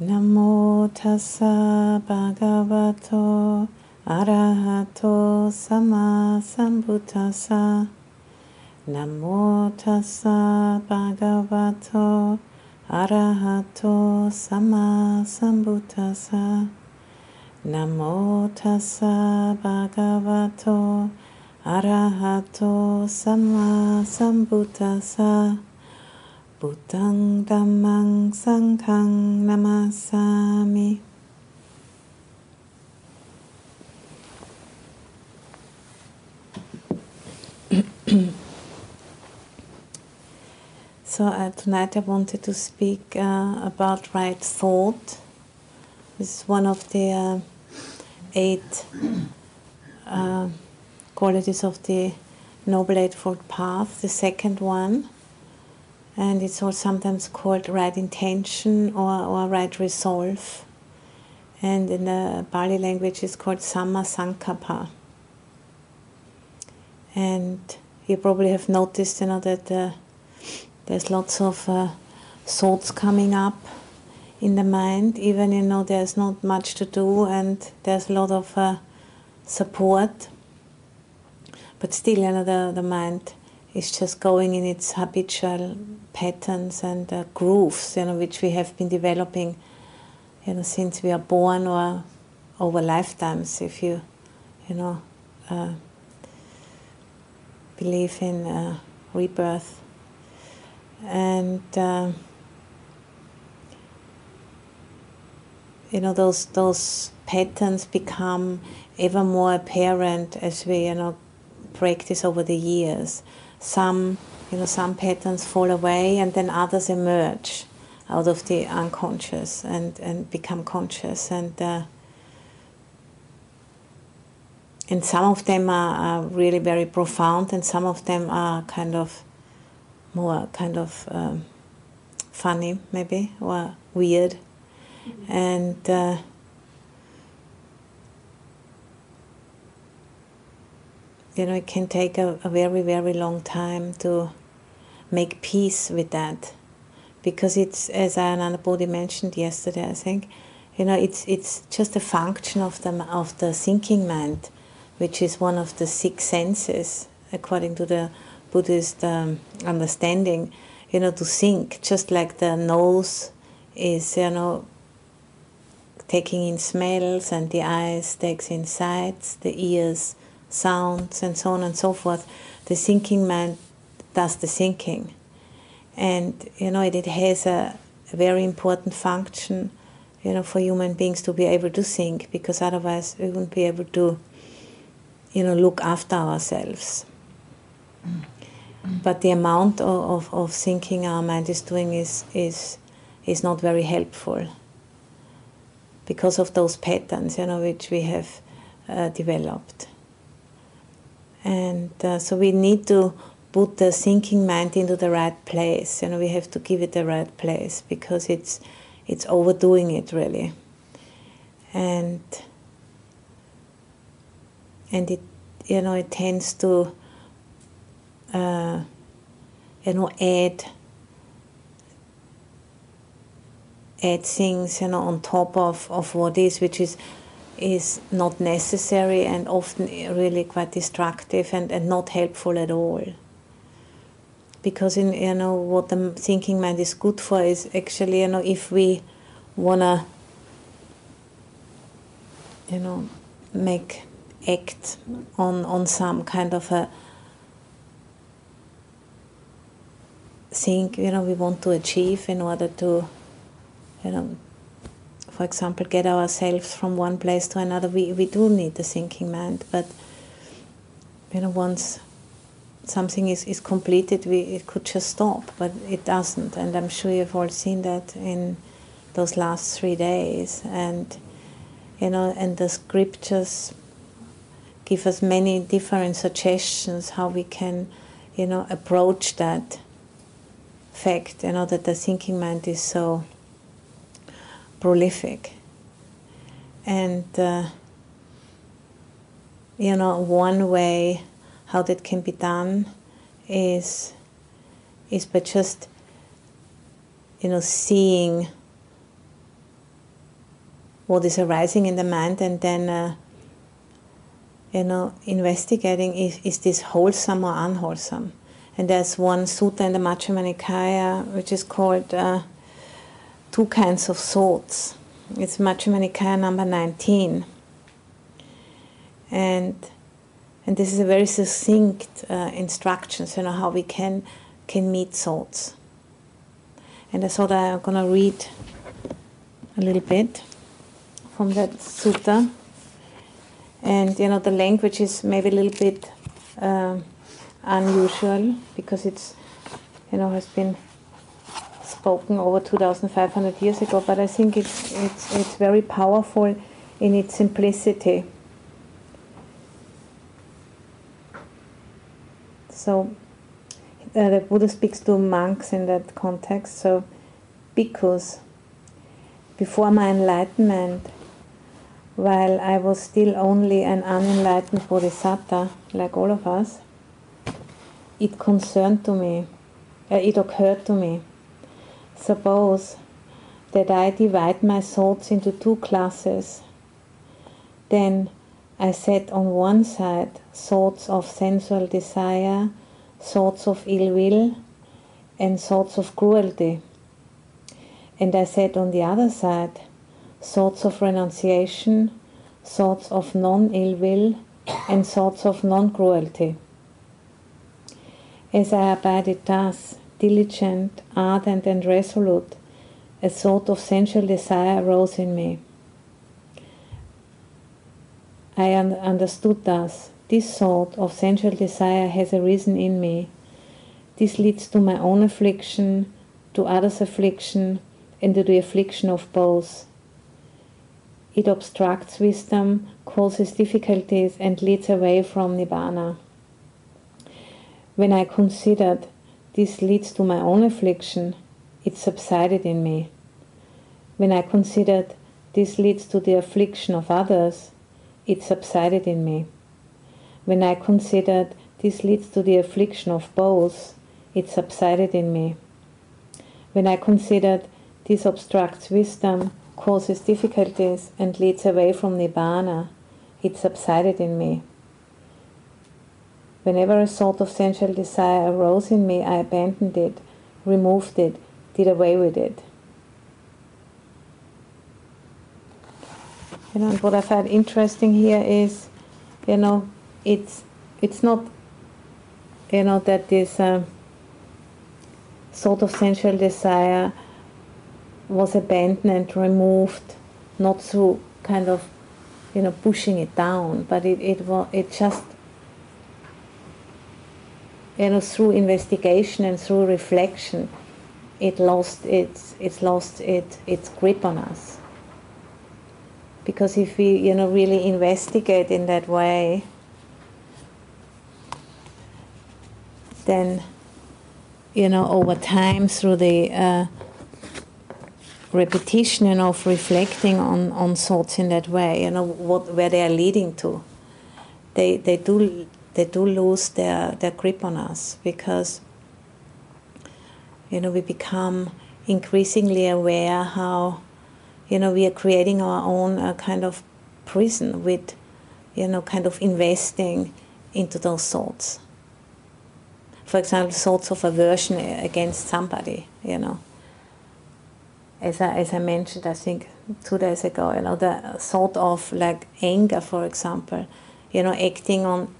Namo tassa bhagavato arahato samma sambuddhassa. Namo tassa bhagavato arahato samma sambuddhassa. Namo tassa bhagavato arahato samma sambuddhassa. Buddhang Dhammang Sanghang Namasami. so uh, tonight I wanted to speak uh, about right thought. This is one of the uh, eight uh, qualities of the Noble Eightfold Path, the second one and it's also sometimes called right intention or, or right resolve. And in the Pali language, it's called Samma Sankappa. And you probably have noticed, you know, that uh, there's lots of uh, thoughts coming up in the mind, even you know there's not much to do and there's a lot of uh, support. But still, you know, the, the mind is just going in its habitual patterns and uh, grooves, you know, which we have been developing, you know, since we are born or over lifetimes. If you, you know, uh, believe in uh, rebirth, and uh, you know, those those patterns become ever more apparent as we, you know, practice over the years some you know some patterns fall away and then others emerge out of the unconscious and, and become conscious and uh, and some of them are, are, really very profound and some of them are kind of more kind of um, funny maybe or weird mm-hmm. and uh, you know, it can take a, a very, very long time to make peace with that. Because it's, as Anandabodhi mentioned yesterday, I think, you know, it's, it's just a function of the, of the thinking mind, which is one of the six senses, according to the Buddhist um, understanding, you know, to think, just like the nose is, you know, taking in smells and the eyes takes in sights, the ears sounds, and so on and so forth, the thinking mind does the thinking. And, you know, it, it has a, a very important function, you know, for human beings to be able to think, because otherwise we wouldn't be able to, you know, look after ourselves. But the amount of, of, of thinking our mind is doing is, is, is not very helpful because of those patterns, you know, which we have uh, developed. And uh, so we need to put the thinking mind into the right place. You know, we have to give it the right place because it's it's overdoing it really. And and it you know it tends to uh, you know add add things you know on top of, of what is which is is not necessary and often really quite destructive and, and not helpful at all. Because in you know what the thinking mind is good for is actually you know if we wanna you know make act on on some kind of a thing you know we want to achieve in order to you know for example, get ourselves from one place to another, we, we do need the thinking mind. But you know, once something is, is completed, we it could just stop, but it doesn't. And I'm sure you've all seen that in those last three days. And you know, and the scriptures give us many different suggestions how we can, you know, approach that fact. You know that the thinking mind is so prolific. And, uh, you know, one way how that can be done is, is by just, you know, seeing what is arising in the mind and then uh, you know investigating is, is this wholesome or unwholesome. And there's one sutta in the Majjhima which is called uh, two kinds of thoughts it's Majjhima number 19 and and this is a very succinct uh, instructions you know how we can can meet thoughts and I thought I'm gonna read a little bit from that sutta. And you know, the language is maybe a little bit uh, unusual because it's, you know, has been spoken over 2,500 years ago. But I think it's it's it's very powerful in its simplicity. So uh, the Buddha speaks to monks in that context. So bhikkhus, before my enlightenment, while I was still only an unenlightened bodhisattva, like all of us, it concerned to me, uh, it occurred to me. Suppose that I divide my thoughts into two classes. Then I set on one side thoughts of sensual desire, thoughts of ill will, and thoughts of cruelty. And I set on the other side thoughts of renunciation, thoughts of non ill will, and thoughts of non cruelty. As I abided thus, diligent, ardent, and resolute, a thought of sensual desire arose in me. I un- understood thus this thought of sensual desire has arisen in me. This leads to my own affliction, to others' affliction, and to the affliction of both. It obstructs wisdom, causes difficulties, and leads away from Nibbana. When I considered this leads to my own affliction, it subsided in me. When I considered this leads to the affliction of others, it subsided in me. When I considered this leads to the affliction of both, it subsided in me. When I considered this obstructs wisdom, causes difficulties, and leads away from Nibbana, it subsided in me. Whenever a thought of sensual desire arose in me, I abandoned it, removed it, did away with it. You know, what I find interesting here is, you know, it's it's not, you know, that this um, sort of sensual desire was abandoned and removed, not through kind of, you know, pushing it down, but it it was it just, you know, through investigation and through reflection, it lost its it's lost it its grip on us. Because if we you know really investigate in that way, then you know over time through the uh, repetition of reflecting on, on thoughts in that way, you know, what where they are leading to. They they do they do lose their, their grip on us because you know we become increasingly aware how you know we are creating our own uh, kind of prison with you know kind of investing into those thoughts. For example, thoughts of aversion against somebody, you know as I, as I mentioned, I think two days ago, you know, the thought of like anger, for example, you know, acting on,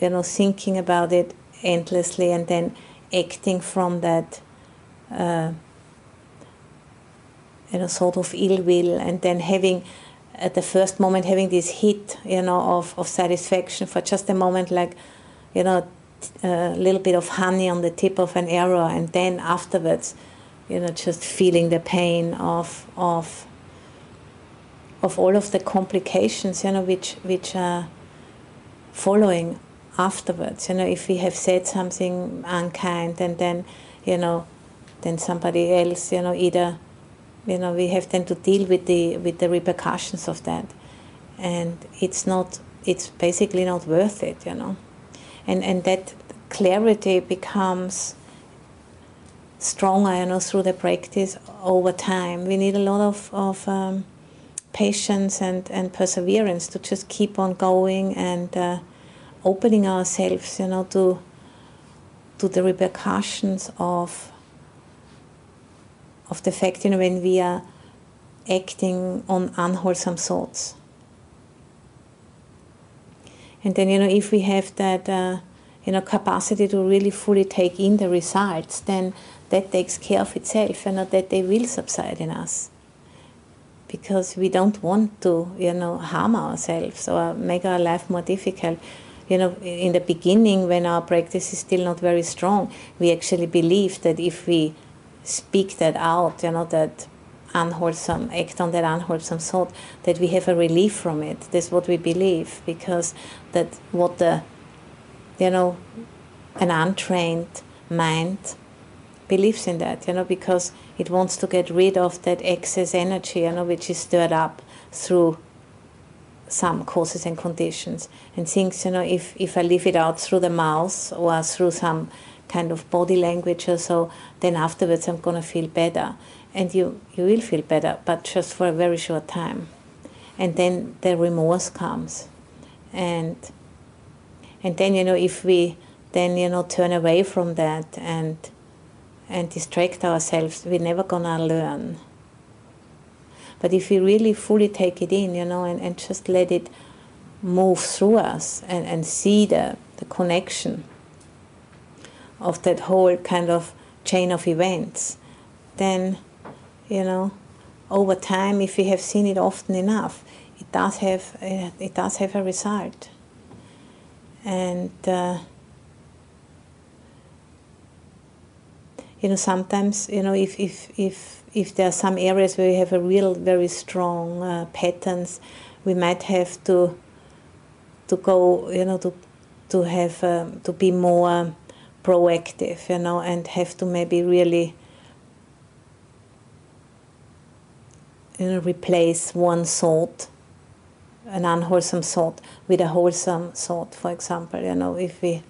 you know, thinking about it endlessly and then acting from that, uh, you know, sort of ill will and then having, at the first moment, having this hit, you know, of, of satisfaction for just a moment, like, you know, a uh, little bit of honey on the tip of an arrow and then afterwards, you know, just feeling the pain of of of all of the complications, you know, which which are following afterwards. You know, if we have said something unkind and then, you know, then somebody else, you know, either, you know, we have then to deal with the with the repercussions of that, and it's not, it's basically not worth it, you know, and and that clarity becomes stronger, you know, through the practice over time. We need a lot of, of um, patience and, and perseverance to just keep on going and uh, opening ourselves, you know, to to the repercussions of of the fact, you know, when we are acting on unwholesome thoughts. And then, you know, if we have that, uh, you know, capacity to really fully take in the results, then that takes care of itself, and you know, that they will subside in us. Because we don't want to, you know, harm ourselves or make our life more difficult. You know, in the beginning, when our practice is still not very strong, we actually believe that if we speak that out, you know, that unwholesome, act on that unwholesome thought, that we have a relief from it. That's what we believe, because that what the, you know, an untrained mind believes in that, you know, because it wants to get rid of that excess energy, you know, which is stirred up through some causes and conditions, and thinks, you know, if, if I leave it out through the mouth or through some kind of body language or so, then afterwards I'm going to feel better. And you, you will feel better, but just for a very short time. And then the remorse comes. And, and then, you know, if we then, you know, turn away from that and, and distract ourselves, we're never going to learn. But if we really fully take it in, you know, and, and just let it move through us and, and see the, the connection of that whole kind of chain of events, then, you know, over time, if we have seen it often enough, it does have it does have a result. And uh, you know, sometimes you know, if if if if there are some areas where we have a real very strong uh, patterns, we might have to to go, you know, to to have um, to be more proactive, you know, and have to maybe really you know, replace one thought, an unwholesome thought, with a wholesome thought, for example. You know, if we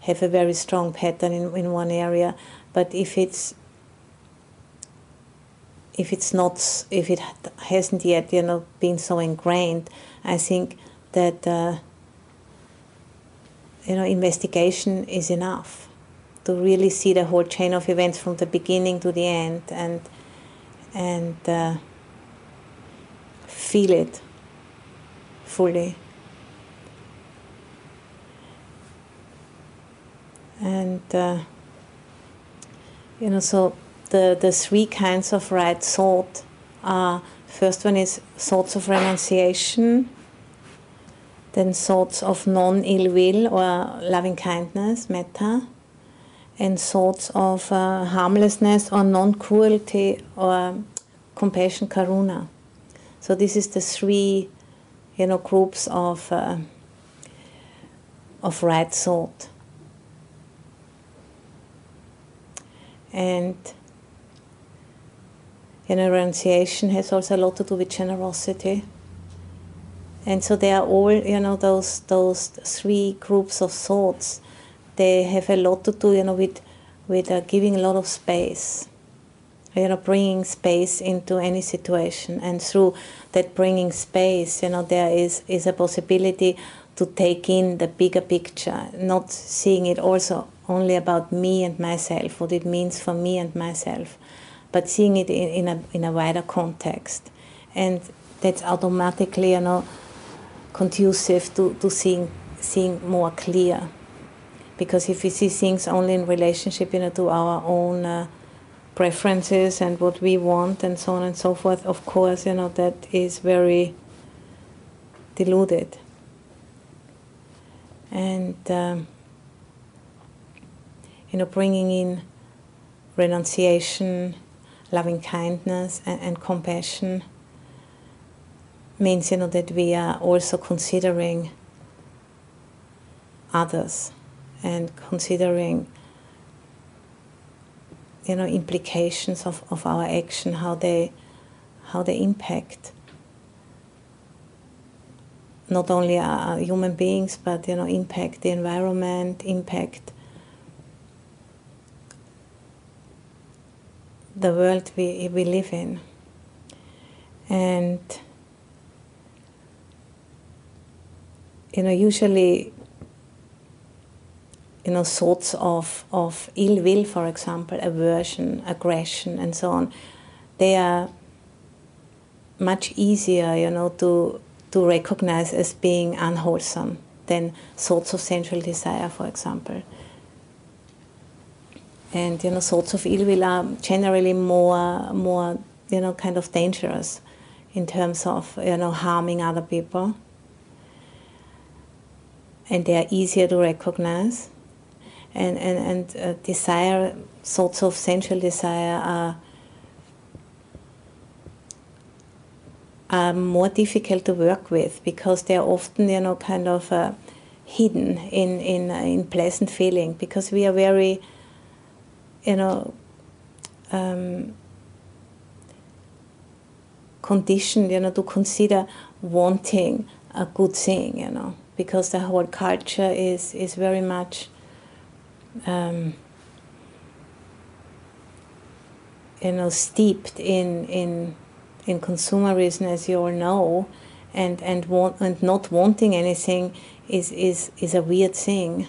have a very strong pattern in, in one area, but if it's if it's not if it hasn't yet you know been so ingrained, I think that uh, you know, investigation is enough to really see the whole chain of events from the beginning to the end and and uh, feel it fully. And uh, you know, so the the three kinds of right thought are first one is thoughts of renunciation then thoughts of non ill will or loving kindness, metta, and thoughts of uh, harmlessness or non cruelty or compassion, karuna. So this is the three, you know, groups of uh, of right thought. And you know, renunciation has also a lot to do with generosity and so they are all, you know, those those three groups of thoughts. They have a lot to do, you know, with with uh, giving a lot of space, you know, bringing space into any situation, and through that bringing space, you know, there is is a possibility to take in the bigger picture, not seeing it also only about me and myself, what it means for me and myself, but seeing it in, in a in a wider context, and that's automatically, you know conducive to, to seeing, seeing more clear. Because if we see things only in relationship you know, to our own uh, preferences and what we want and so on and so forth, of course, you know, that is very deluded. And, um, you know, bringing in renunciation, loving kindness, and, and compassion means you know that we are also considering others and considering you know implications of, of our action how they how they impact not only our human beings but you know impact the environment impact the world we, we live in. And you know, usually, you know, sorts of, of ill will, for example, aversion, aggression, and so on, they are much easier, you know, to, to recognize as being unwholesome than thoughts of sensual desire, for example. And, you know, thoughts of ill will are generally more, more, you know, kind of dangerous in terms of, you know, harming other people and they are easier to recognize. And, and, and uh, desire, sorts of sensual desire, are, are more difficult to work with because they're often, you know, kind of uh, hidden in, in, uh, in pleasant feeling because we are very, you know, um, conditioned, you know, to consider wanting a good thing, you know because the whole culture is is very much um, you know steeped in in in consumerism, as you all know, and and want, and not wanting anything is is is a weird thing.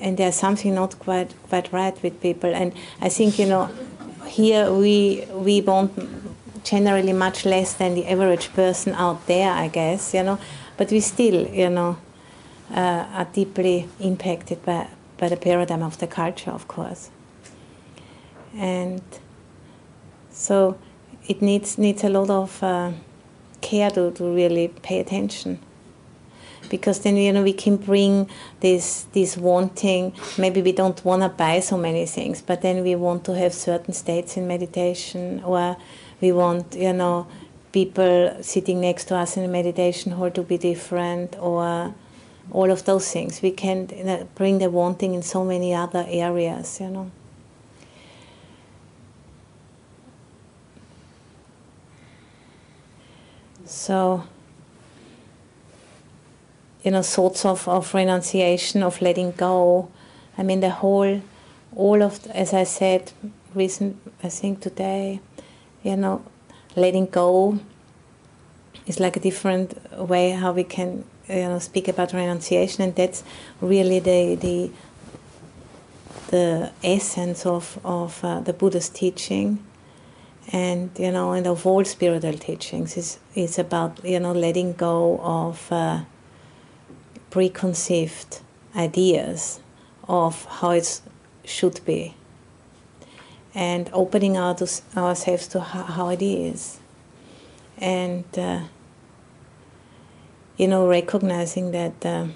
And there's something not quite quite right with people, and I think you know here we we want generally much less than the average person out there, I guess, you know but we still, you know, uh, are deeply impacted by, by the paradigm of the culture, of course. And so it needs, needs a lot of uh, care to, to really pay attention. Because then you know we can bring this this wanting. Maybe we don't want to buy so many things, but then we want to have certain states in meditation, or we want you know people sitting next to us in a meditation hall to be different or all of those things. We can bring the wanting in so many other areas, you know. So, you know, sorts of, of renunciation, of letting go. I mean, the whole, all of, as I said, recent, I think today, you know, letting go is like a different way how we can you know speak about renunciation and that's really the the the essence of of uh, the Buddha's teaching. And you know and of all spiritual teachings is is about you know letting go of uh, preconceived ideas of how it should be and opening out ourselves to how it is. And, uh, you know, recognizing that uh,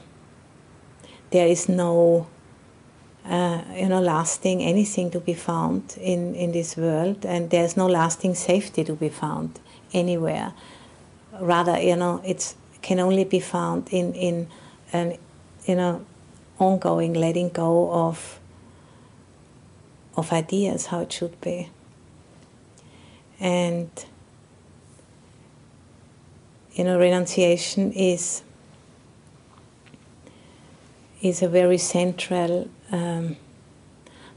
there is no, uh, you know, lasting anything to be found in, in this world, and there's no lasting safety to be found anywhere. Rather, you know, it can only be found in, in an, you know, ongoing letting go of of ideas how it should be. And you know, renunciation is is a very central um,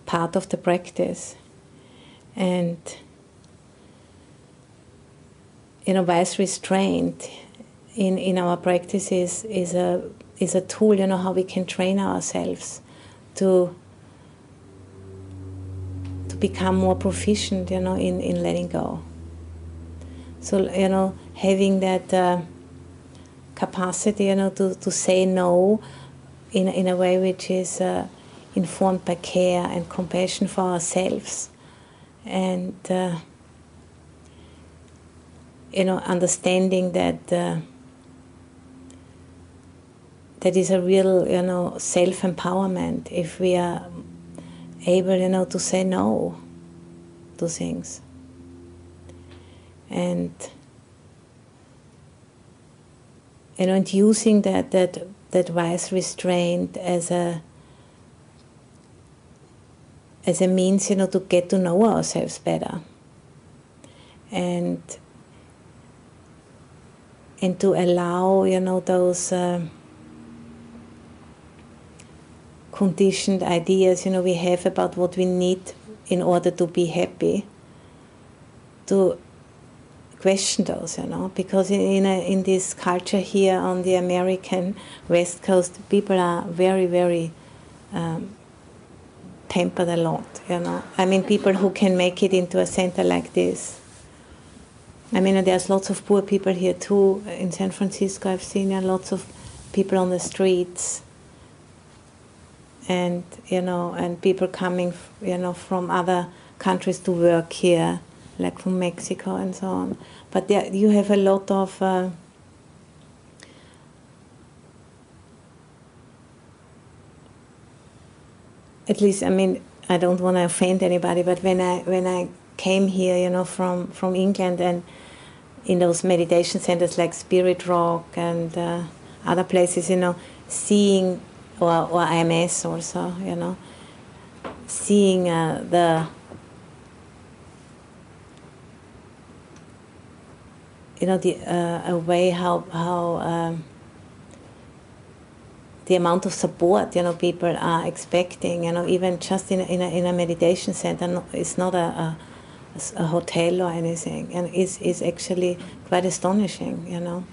part of the practice, and you know, wise restraint in in our practices is, is a is a tool. You know how we can train ourselves to become more proficient, you know, in, in letting go. So, you know, having that uh, capacity, you know, to, to say no in, in a way which is uh, informed by care and compassion for ourselves. And, uh, you know, understanding that uh, that is a real, you know, self-empowerment if we are able, you know, to say no to things. And you know, and using that that that wise restraint as a as a means, you know, to get to know ourselves better. And and to allow, you know, those uh, conditioned ideas you know we have about what we need in order to be happy to question those, you know, because in a, in this culture here on the American West Coast, people are very very um, tempered a lot, you know. I mean, people who can make it into a center like this. I mean, there's lots of poor people here too. In San Francisco, I've seen yeah, lots of people on the streets, and you know, and people coming, you know, from other countries to work here like from Mexico and so on. But there you have a lot of uh, at least I mean I don't want to offend anybody, but when I when I came here, you know, from from England and in those meditation centers like Spirit Rock and uh, other places, you know, seeing or or IMS also, you know, seeing uh, the you know the uh, a way how how um, the amount of support you know people are expecting you know even just in a, in a, in a meditation center it's not a, a, a hotel or anything. And it's, it's actually quite astonishing you know.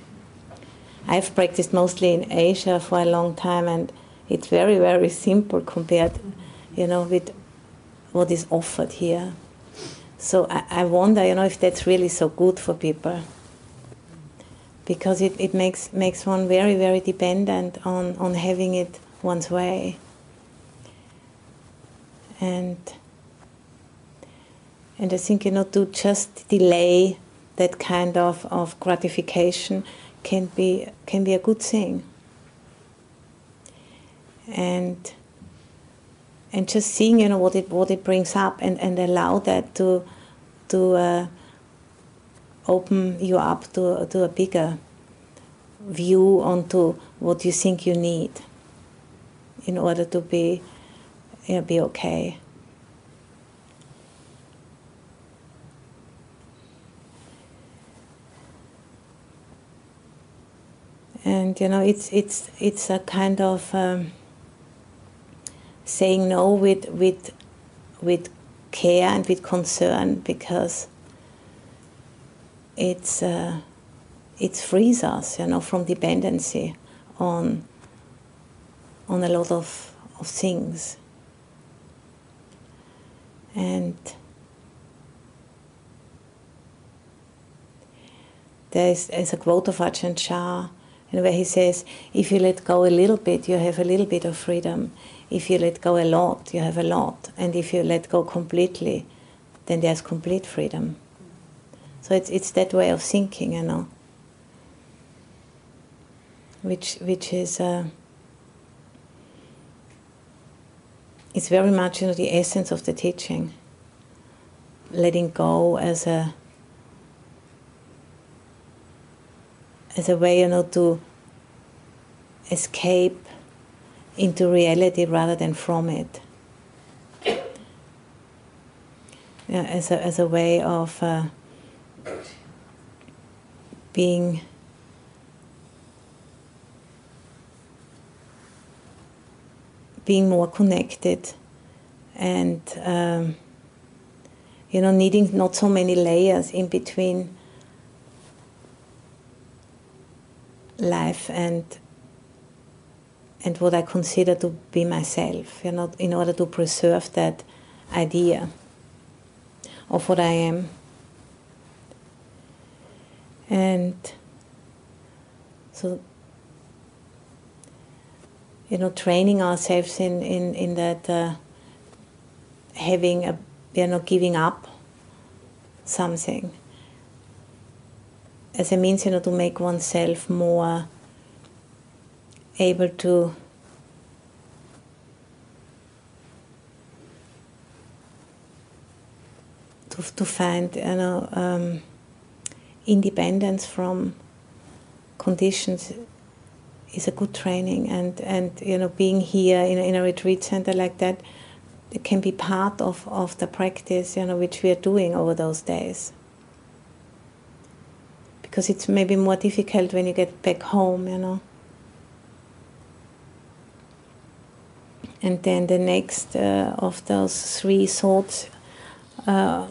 I've practiced mostly in Asia for a long time and it's very very simple compared you know with what is offered here. So I, I wonder you know if that's really so good for people. Because it, it makes makes one very very dependent on, on having it one's way. And and I think you know to just delay that kind of, of gratification can be can be a good thing and and just seeing you know what it what it brings up and, and allow that to to uh, open you up to, to a bigger view onto what you think you need in order to be you know, be okay. And you know, it's it's it's a kind of um, saying no with with with care and with concern because it's uh, it frees us, you know, from dependency on on a lot of, of things. And there is, a quote of Ajahn Chah where he says, if you let go a little bit, you have a little bit of freedom. If you let go a lot, you have a lot. And if you let go completely, then there's complete freedom. So it's, it's that way of thinking, you know, which, which is, uh, it's very much you know, the essence of the teaching. Letting go as a as a way, you know, to escape into reality rather than from it. Yeah, as a as a way of uh, being being more connected and um, you know needing not so many layers in between life and and what I consider to be myself, you know, in order to preserve that idea of what I am. And so, you know, training ourselves in, in, in that uh, having a, you know, giving up something as a means, you know, to make oneself more able to to, to find, you know, um, independence from conditions is a good training and, and you know being here in a, in a retreat center like that it can be part of, of the practice you know which we are doing over those days. Because it's maybe more difficult when you get back home you know and then the next uh, of those three thoughts uh,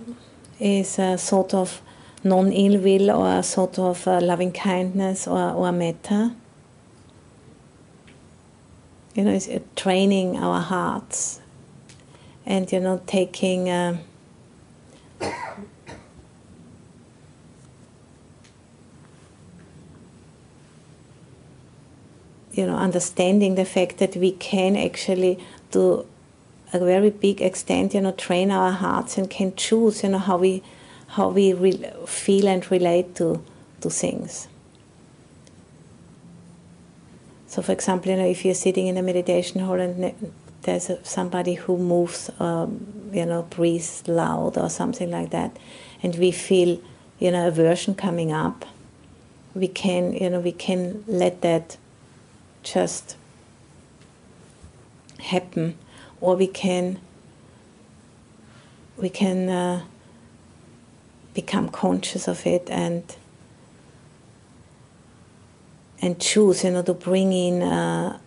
is a sort of non ill will or a sort of uh, loving kindness or, or metta. You know, it's uh, training our hearts and, you know, taking. You know, understanding the fact that we can actually, to a very big extent, you know, train our hearts and can choose, you know, how we how we re- feel and relate to, to things. So, for example, you know, if you're sitting in a meditation hall and there's a, somebody who moves, um, you know, breathes loud or something like that, and we feel, you know, aversion coming up, we can, you know, we can let that just happen, or we can, we can. Uh, become conscious of it and and choose, you know, to bring in uh,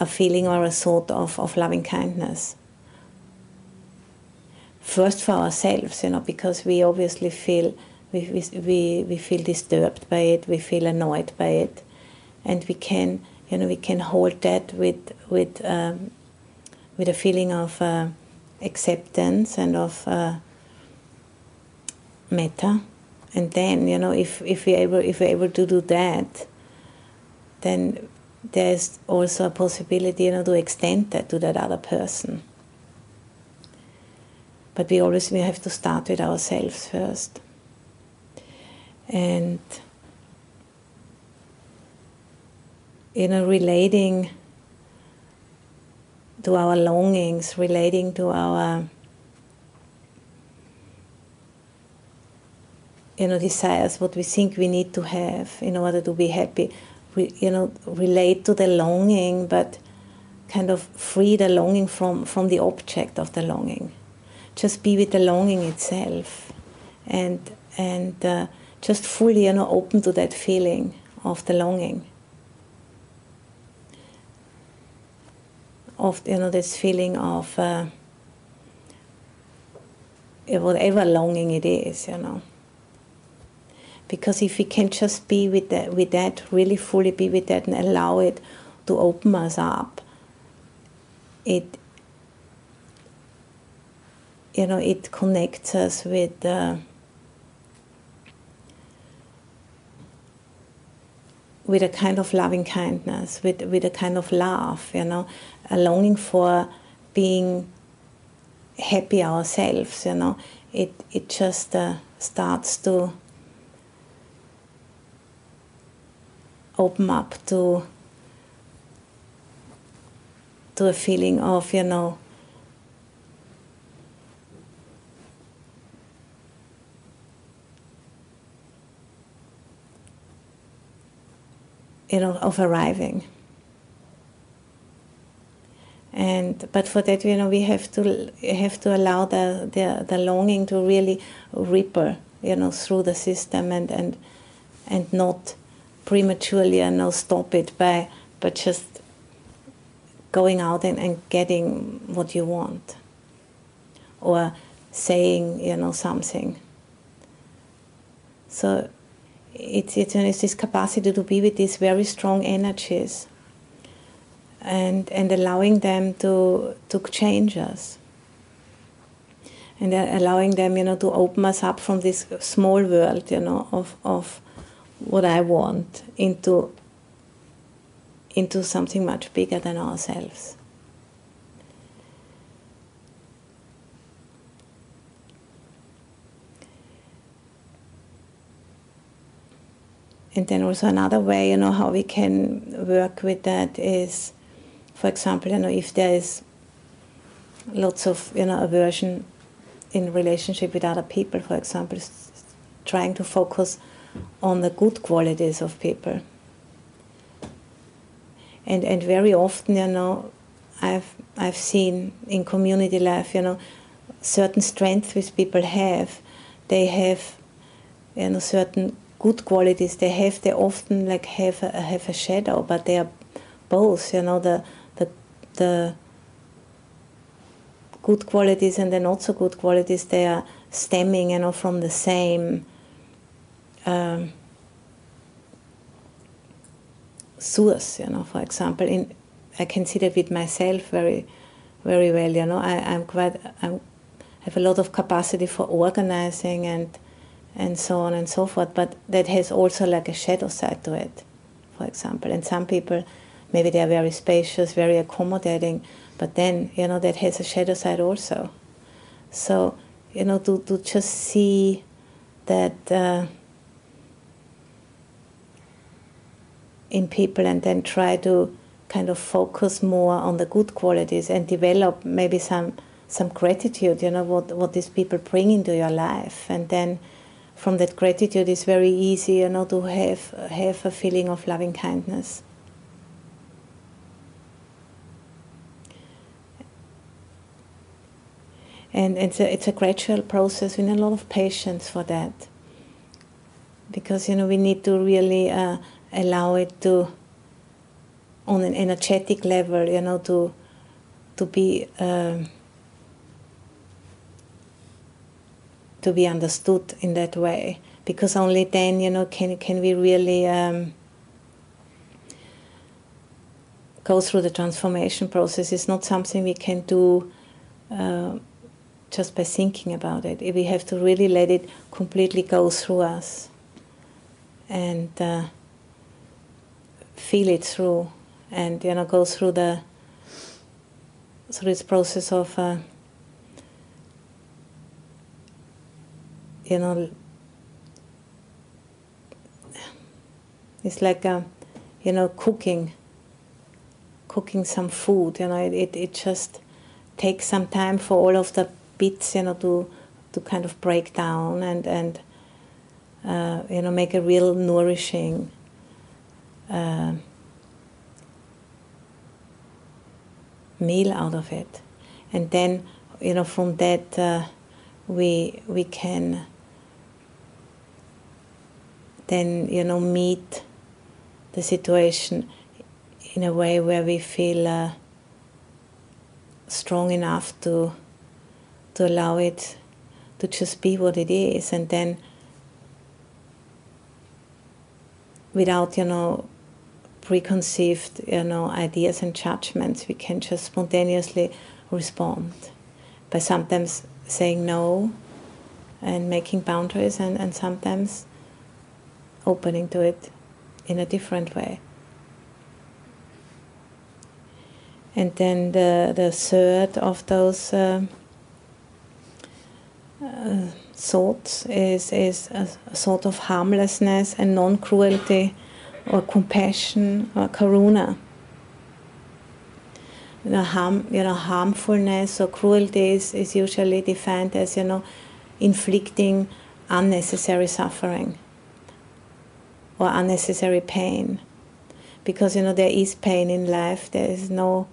a feeling or a thought of, of loving kindness. First for ourselves, you know, because we obviously feel we, we, we feel disturbed by it, we feel annoyed by it, and we can, you know, we can hold that with with um, with a feeling of uh, acceptance and of uh, and then you know if if we able if we're able to do that then there's also a possibility you know to extend that to that other person. But we always we have to start with ourselves first. And you know relating to our longings relating to our you know, desires, what we think we need to have in order to be happy. We, you know, relate to the longing, but kind of free the longing from, from the object of the longing. Just be with the longing itself, and and uh, just fully, you know, open to that feeling of the longing. Of you know this feeling of uh, whatever longing it is, you know because if we can just be with that, with that, really fully be with that, and allow it to open us up, it you know it connects us with. Uh, with a kind of loving kindness, with, with a kind of love, you know, a longing for being happy ourselves, you know, it, it just uh, starts to open up to to a feeling of you know you know of arriving. And but for that you know we have to have to allow the, the the longing to really ripple you know through the system and and and not prematurely and now stop it by but just going out and, and getting what you want. Or saying you know something. So it's, it's, this capacity to be with these very strong energies and, and allowing them to, to change us and allowing them you know to open us up from this small world you know of, of what I want into into something much bigger than ourselves. And then also another way, you know, how we can work with that is, for example, you know, if there is lots of, you know, aversion in relationship with other people, for example, trying to focus on the good qualities of people. And, and very often, you know, I've, I've seen in community life, you know, certain strengths which people have, they have, you know, certain good qualities they have, they often like have a, have a shadow, but they are both, you know, the, the, the good qualities and the not so good qualities, they are stemming, you know, from the same um, source. You know, for example, in I can see that with myself very, very well. You know, I, I'm quite I'm, I have a lot of capacity for organizing and and so on and so forth. But that has also like a shadow side to it, for example. And some people, maybe they are very spacious, very accommodating, but then you know that has a shadow side also. So you know to to just see that. Uh, in people and then try to kind of focus more on the good qualities and develop maybe some some gratitude you know what what these people bring into your life and then from that gratitude is very easy you know to have have a feeling of loving kindness. And it's a, it's a gradual process. We need a lot of patience for that. Because you know we need to really uh, allow it to on an energetic level you know to to be um, to be understood in that way. Because only then you know can can we really um, go through the transformation process. It's not something we can do uh, just by thinking about it. We have to really let it completely go through us and uh, feel it through and you know go through the through this process of uh, you know it's like uh, you know cooking cooking some food you know it, it, it just takes some time for all of the bits you know to to kind of break down and and uh, you know make a real nourishing uh, meal out of it, and then you know from that uh, we we can then you know meet the situation in a way where we feel uh, strong enough to to allow it to just be what it is. And then without you know preconceived you know ideas and judgments we can just spontaneously respond by sometimes saying no and making boundaries and, and sometimes opening to it in a different way and then the, the third of those uh, uh, thoughts is, is a, a sort of harmlessness and non-cruelty or compassion or karuna. You know, harm, you know, harmfulness or cruelty is, is usually defined as you know, inflicting unnecessary suffering or unnecessary pain, because you know there is pain in life. There is no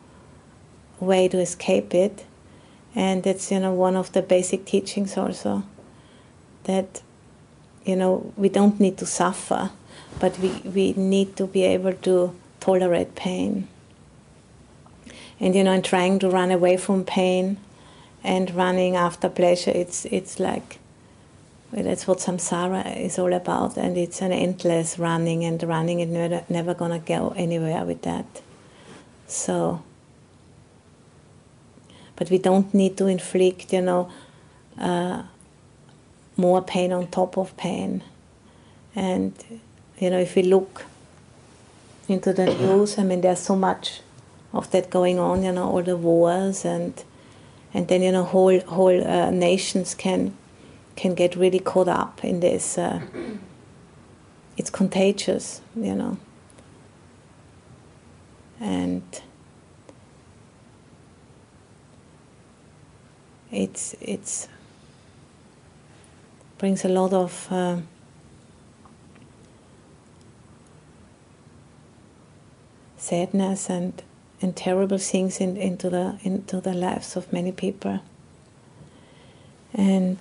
way to escape it, and that's you know one of the basic teachings also that you know we don't need to suffer but we, we need to be able to tolerate pain. And you know, in trying to run away from pain and running after pleasure, it's it's like well, that's what samsara is all about, and it's an endless running and running, and never, never gonna go anywhere with that. So, but we don't need to inflict, you know, uh, more pain on top of pain, and you know, if we look into the news, I mean, there's so much of that going on, you know, all the wars and and then you know whole whole uh, nations can can get really caught up in this. Uh, it's contagious, you know, and it's it's brings a lot of. Uh, sadness and, and terrible things in, into the into the lives of many people. And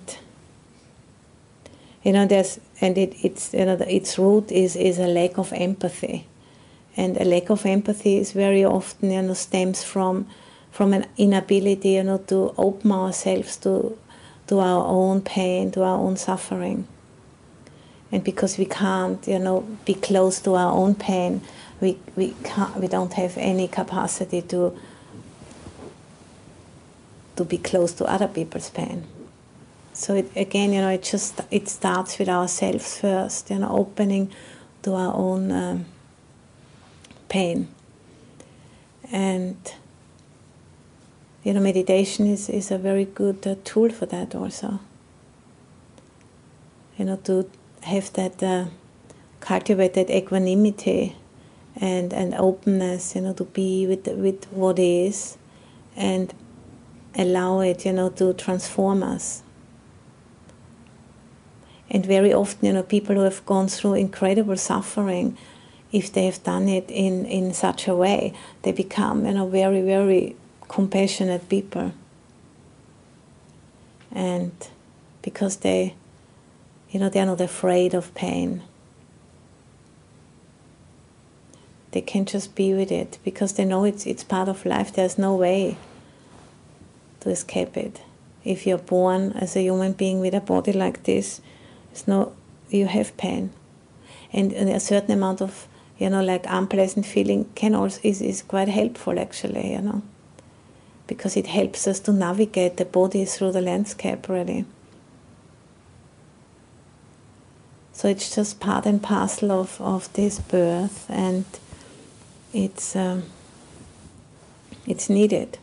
you know, there's and it, it's you know its root is is a lack of empathy, and a lack of empathy is very often you know stems from from an inability you know to open ourselves to to our own pain, to our own suffering. And because we can't, you know, be close to our own pain, we, we, can't, we don't have any capacity to, to be close to other people's pain. So it, again, you know, it just it starts with ourselves first, you know, opening to our own um, pain. And you know, meditation is, is a very good uh, tool for that also. You know, to have that, uh, cultivate that equanimity and, and openness, you know, to be with, with what is and allow it, you know, to transform us. And very often, you know, people who have gone through incredible suffering, if they have done it in, in such a way, they become, you know, very, very compassionate people. And because they, you know, they're not afraid of pain. They can just be with it because they know it's, it's part of life. There's no way to escape it. If you're born as a human being with a body like this, it's no, you have pain. And, and a certain amount of, you know, like unpleasant feeling can also, is, is quite helpful actually, you know because it helps us to navigate the body through the landscape, really. So it's just part and parcel of, of this birth, and it's um, it's needed.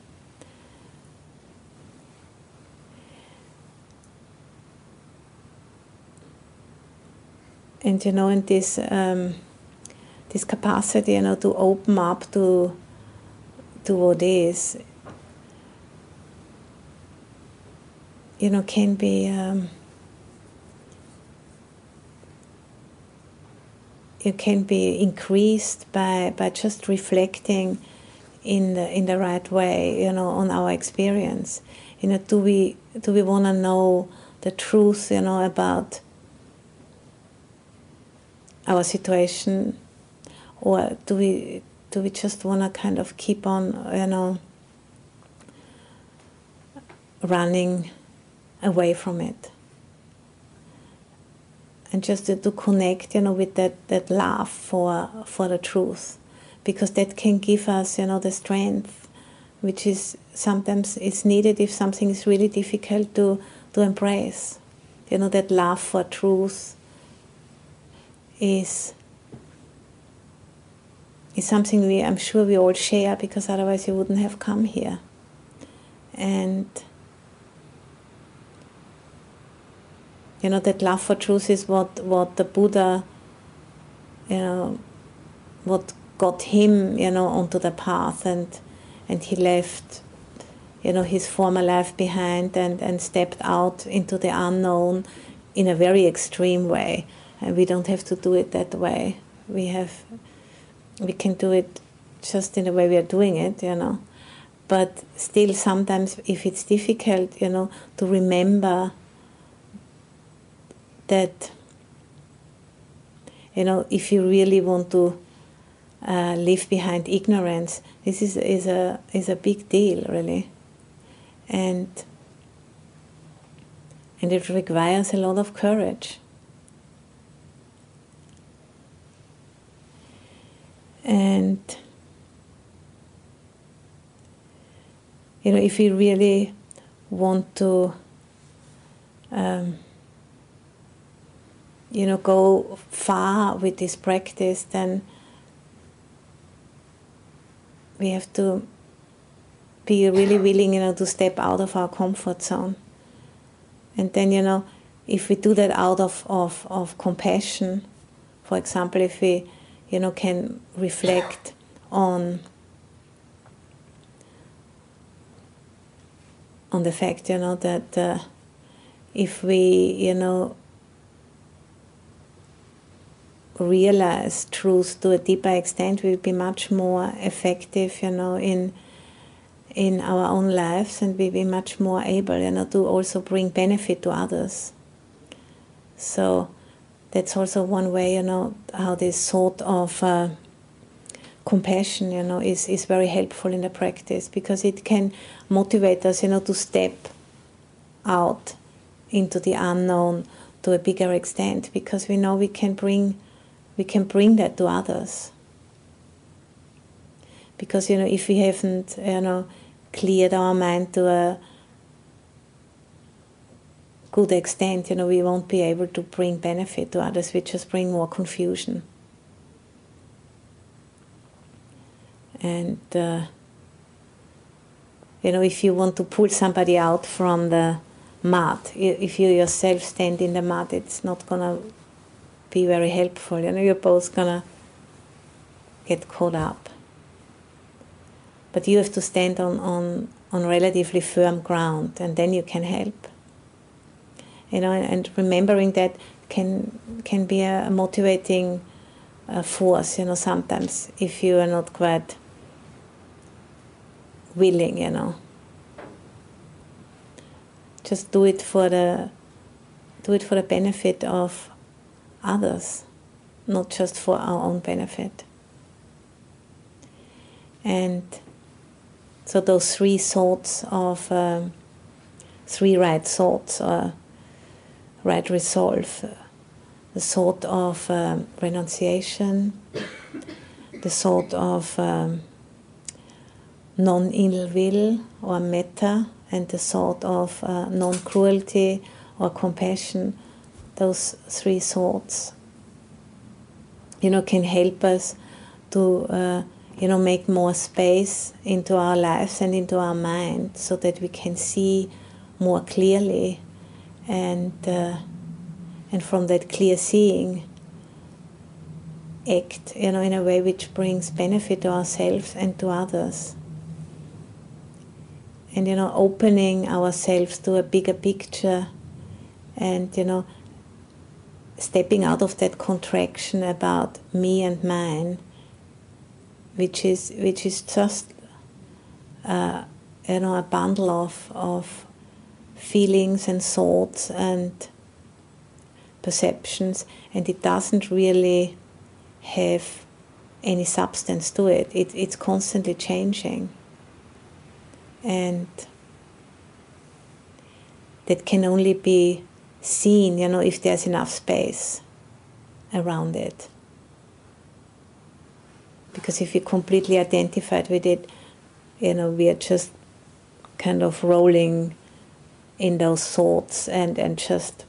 And you know, in this um, this capacity, you know, to open up to to what is, you know, can be um, can be increased by by just reflecting in the in the right way, you know, on our experience. You know, do we do we want to know the truth, you know, about our situation, or do we do we just want to kind of keep on, you know, running away from it. And just to, to connect, you know, with that, that love for for the truth, because that can give us, you know, the strength, which is sometimes it's needed if something is really difficult to to embrace. You know, that love for truth is is something we I'm sure we all share because otherwise you wouldn't have come here. And You know, that love for truth is what, what the Buddha, you know, what got him, you know, onto the path and and he left, you know, his former life behind and, and stepped out into the unknown in a very extreme way. And we don't have to do it that way. We have we can do it just in the way we are doing it, you know. But still sometimes if it's difficult, you know, to remember that you know if you really want to uh, leave behind ignorance this is, is a is a big deal really and and it requires a lot of courage and you know if you really want to um, you know go far with this practice then we have to be really willing you know to step out of our comfort zone. And then you know if we do that out of, of, of compassion for example if we you know can reflect on on the fact you know that uh, if we you know realize truth to a deeper extent, we'll be much more effective, you know, in in our own lives, and we'll be much more able, you know, to also bring benefit to others. So that's also one way, you know, how this sort of uh, compassion, you know, is, is very helpful in the practice because it can motivate us, you know, to step out into the unknown to a bigger extent because we know we can bring we can bring that to others. Because you know if we haven't you know cleared our mind to a good extent you know we won't be able to bring benefit to others. We just bring more confusion. And uh, you know if you want to pull somebody out from the mud if you yourself stand in the mud it's not gonna be very helpful. You know you're both gonna get caught up. But you have to stand on, on, on relatively firm ground and then you can help you know and, remembering that can can be a, motivating uh, force you know sometimes if you are not quite willing you know. Just do it for the do it for the benefit of others not just for our own benefit. And so those three sorts of um, three right thoughts or right resolve, the sort of um, renunciation, the sort of um, non ill will or metta, and the sort of uh, non cruelty or compassion. Those three sorts, you know, can help us to. Uh, you know, make more space into our lives and into our mind so that we can see more clearly and uh, and from that clear seeing act you know in a way which brings benefit to ourselves and to others. And you know opening ourselves to a bigger picture and you know stepping out of that contraction about me and mine which is which is just uh, you know a bundle of of feelings and thoughts and perceptions, and it doesn't really have any substance to it. it it's constantly changing, and that can only be seen, you know, if there's enough space around it because if you're completely identified with it, you know, we are just kind of rolling in those thoughts and, and just,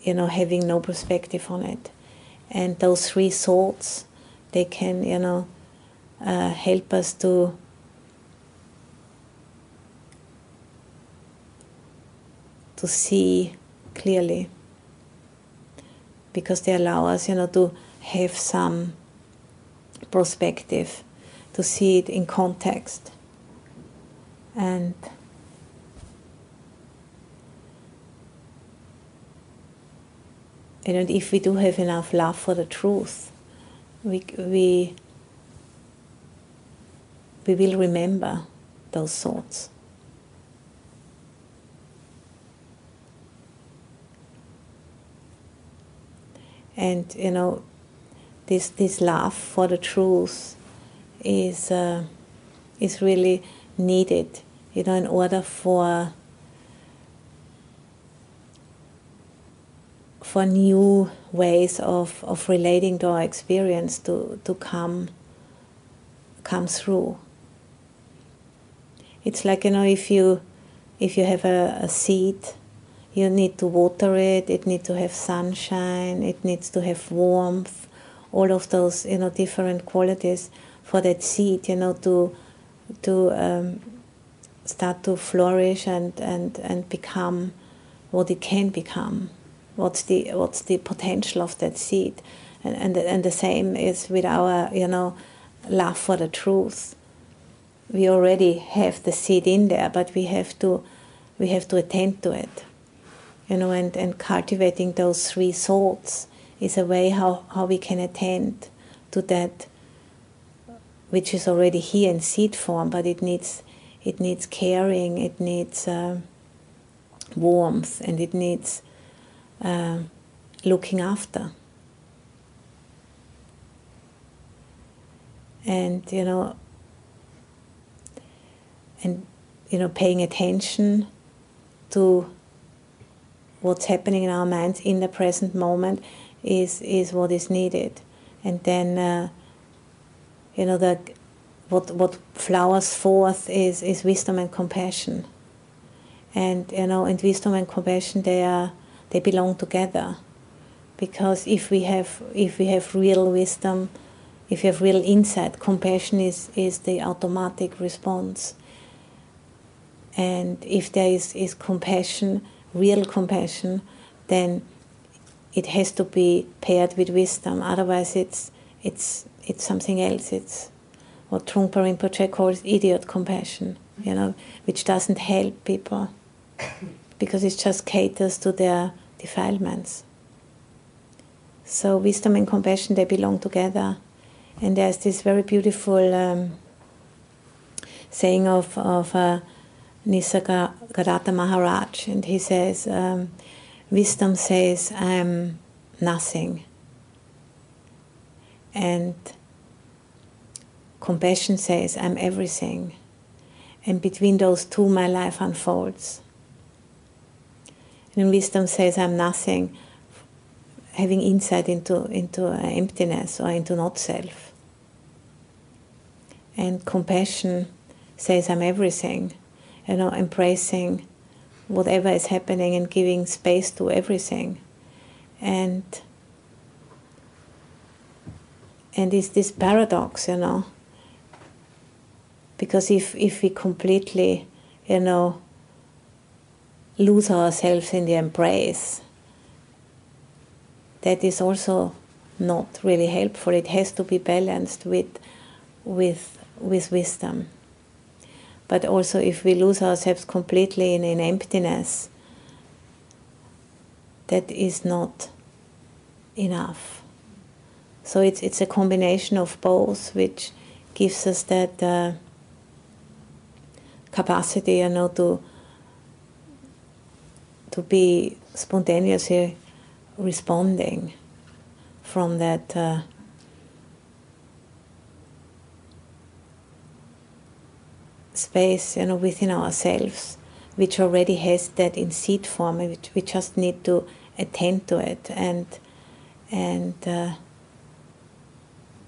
you know, having no perspective on it. And those three thoughts, they can, you know, uh, help us to to see clearly because they allow us, you know, to have some perspective, to see it in context. And and if we do have enough love for the truth, we, we, we will remember those thoughts. And you know, this this love for the truth is uh, is really needed, you know, in order for for new ways of, of relating to our experience to, to come come through. It's like you know if you if you have a, a seed, you need to water it, it needs to have sunshine, it needs to have warmth, all of those you know different qualities for that seed you know to to um, start to flourish and, and, and become what it can become what's the what's the potential of that seed? And, and, and the same is with our you know love for the truth. We already have the seed in there but we have to we have to attend to it. You know and, and cultivating those three thoughts is a way how, how we can attend to that which is already here in seed form, but it needs it needs caring, it needs uh, warmth, and it needs uh, looking after. And you know, and you know, paying attention to what's happening in our minds in the present moment is is what is needed, and then uh, you know the what what flowers forth is is wisdom and compassion, and you know and wisdom and compassion they are they belong together, because if we have if we have real wisdom, if you have real insight, compassion is is the automatic response. And if there is, is compassion, real compassion, then it has to be paired with wisdom. Otherwise, it's it's it's something else. It's what Trungpa Rinpoche calls idiot compassion, you know, which doesn't help people because it just caters to their defilements. So wisdom and compassion they belong together, and there's this very beautiful um, saying of of. Uh, Nisargadatta Maharaj, and he says, um, Wisdom says, I'm nothing. And compassion says, I'm everything. And between those two, my life unfolds. And wisdom says, I'm nothing, having insight into, into uh, emptiness or into not self. And compassion says, I'm everything you know, embracing whatever is happening and giving space to everything. And and it's this paradox, you know. Because if if we completely, you know, lose ourselves in the embrace, that is also not really helpful. It has to be balanced with with with wisdom. But also, if we lose ourselves completely in, in emptiness, that is not enough. So it's it's a combination of both, which gives us that uh, capacity, you know, to to be spontaneously responding from that. Uh, space you know within ourselves which already has that in seed form which we just need to attend to it and and uh,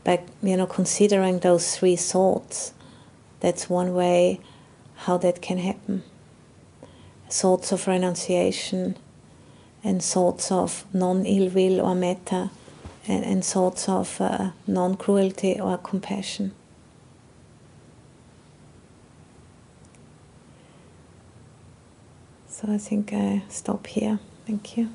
by you know considering those three thoughts that's one way how that can happen thoughts of renunciation and thoughts of non-ill will or metta and, and thoughts of uh, non-cruelty or compassion So I think I stop here. Thank you.